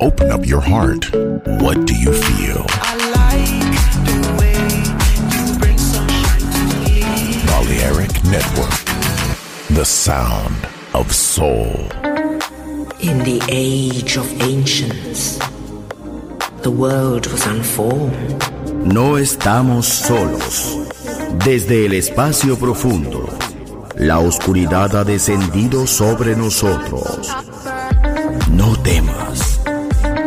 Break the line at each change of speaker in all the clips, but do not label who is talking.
Open up your heart. What do you feel?
I like the way you bring sunshine to me.
Balearic Network. The sound of soul.
In the age of ancients, the world was unformed.
No estamos solos. Desde el espacio profundo, la oscuridad ha descendido sobre nosotros. No temas.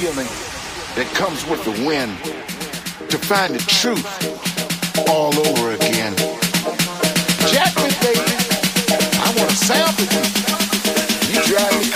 Feeling that comes with the wind to find the truth all over again? Jack baby. I want to sample you. You drive me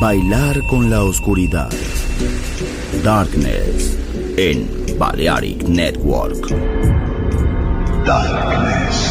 Bailar con la oscuridad. Darkness en Balearic Network.
Darkness.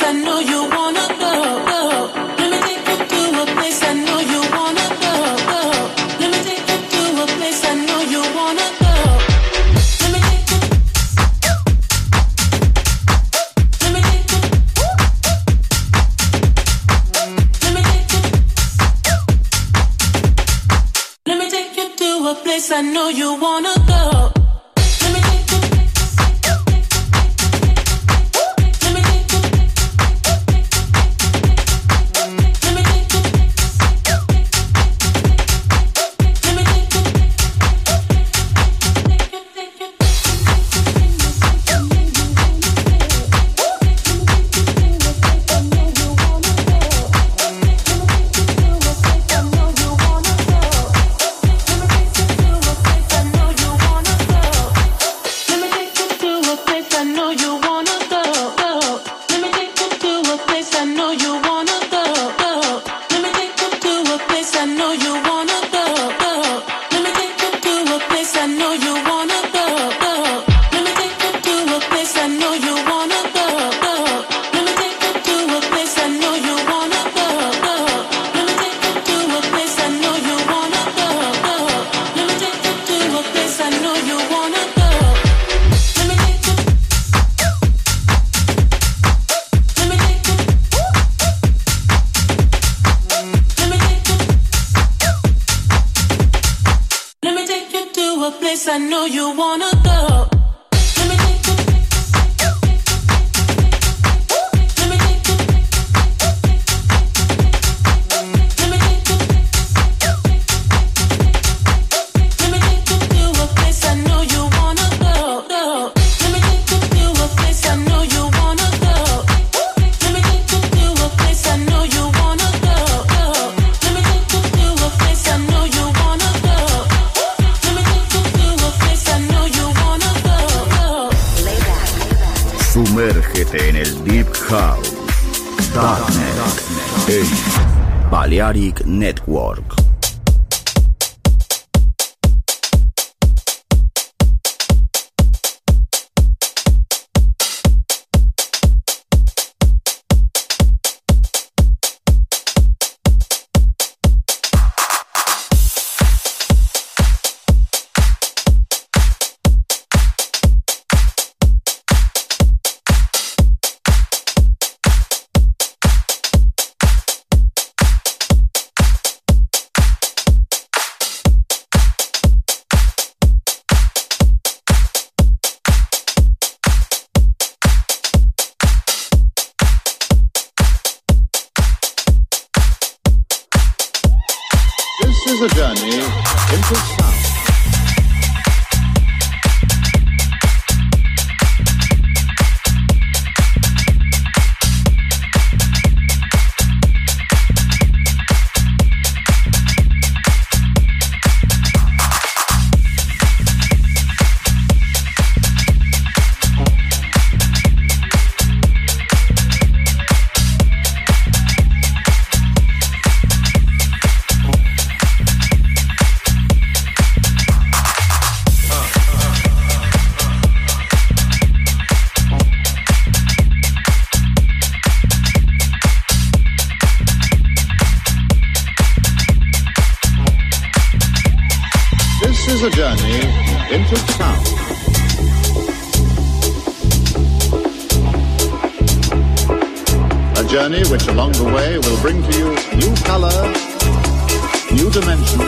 I knew you
En el Deep House. Darknet. Darknet. Balearic Network.
journey into sound.
tout de même chose.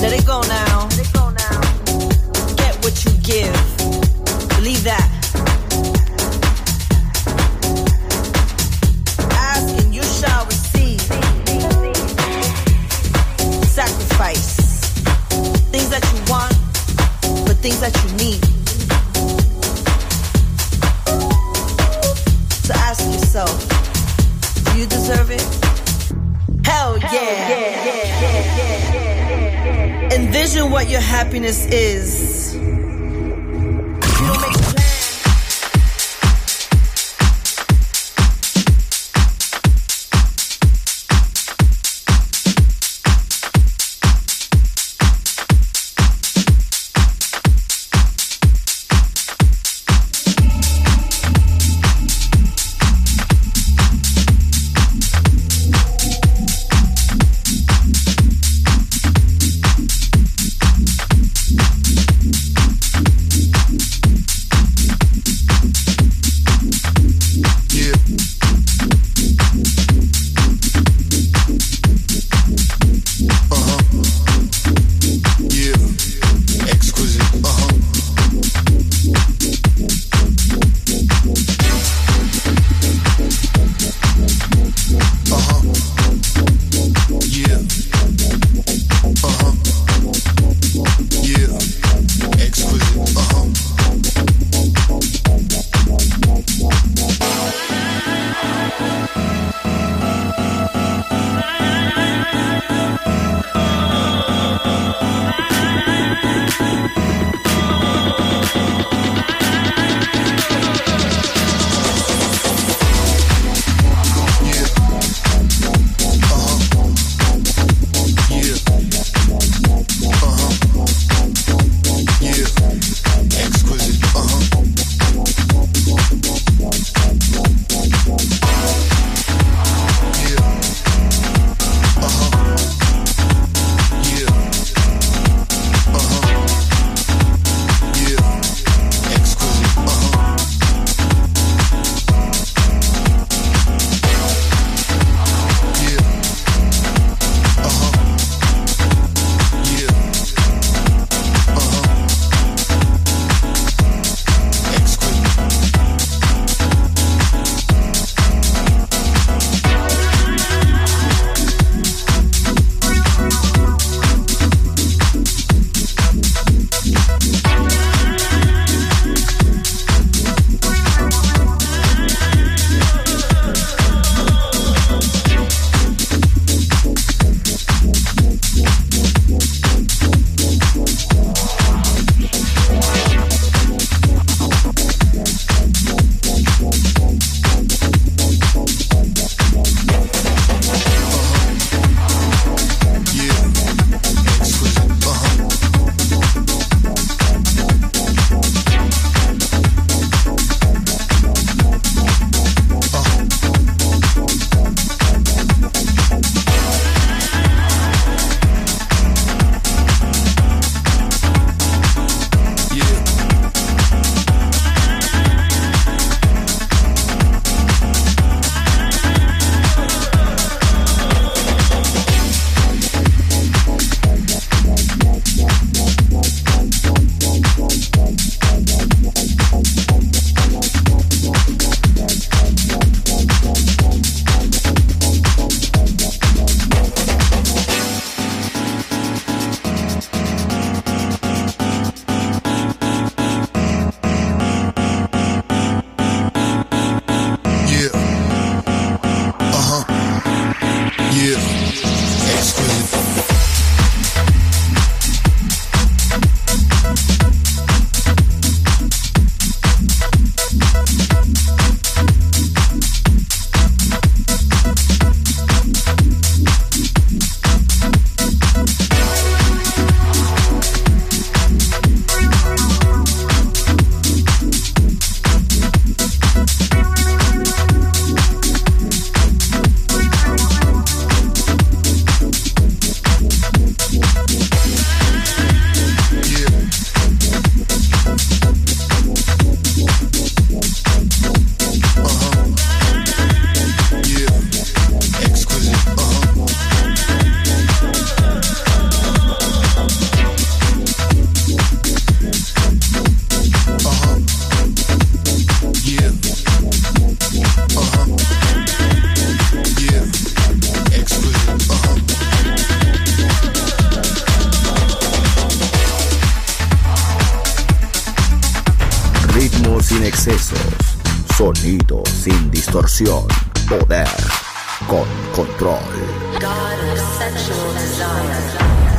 Let it go now.
Distorsión, poder con control.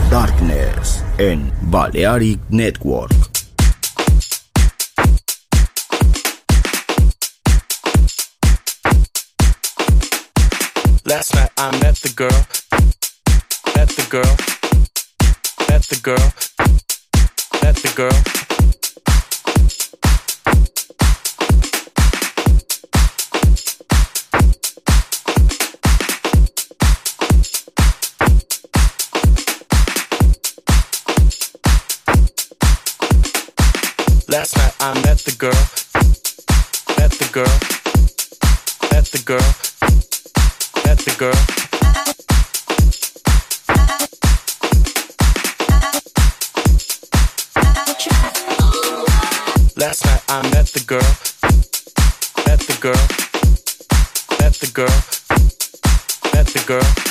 Darkness en Balearic Network.
Last night I met the girl, met the girl, met the girl, met the girl. Last night I met the girl, met the girl, met the girl, met the girl. Last night I met the girl, met the girl, met the girl, met the girl.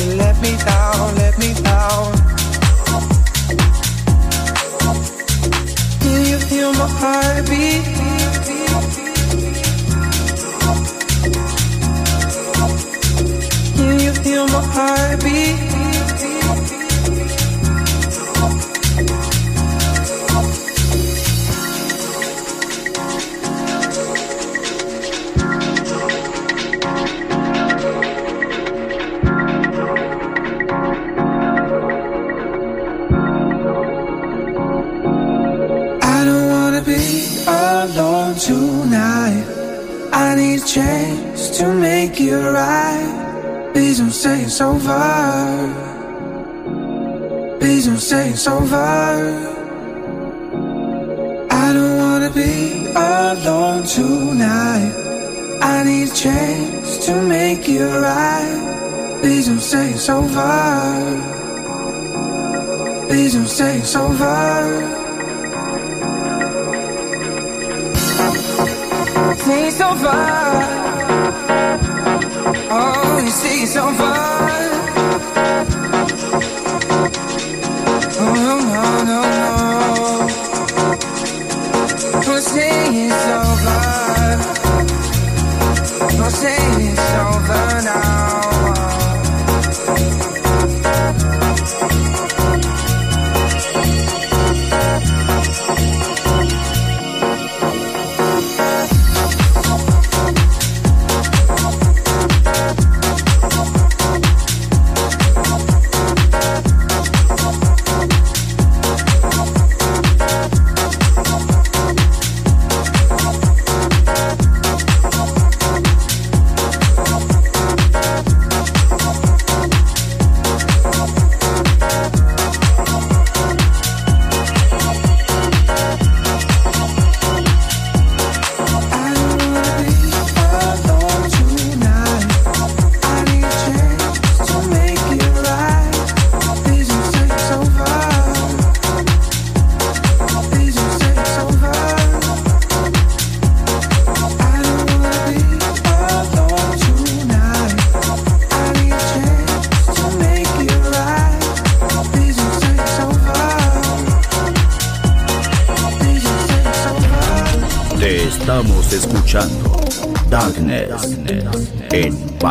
You let me down, it's over. Please don't say it's over. Say it's over. Oh, you say it's over.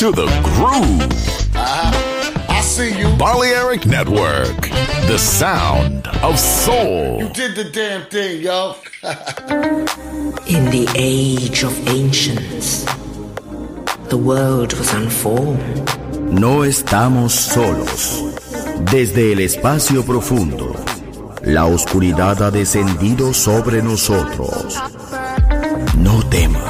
Into the groove.
Uh-huh. I see you.
Balearic Network, the sound of soul.
You did the damn thing, yo.
In the age of ancients, the world was unformed.
No estamos solos. Desde el espacio profundo, la oscuridad ha descendido sobre nosotros. No temas.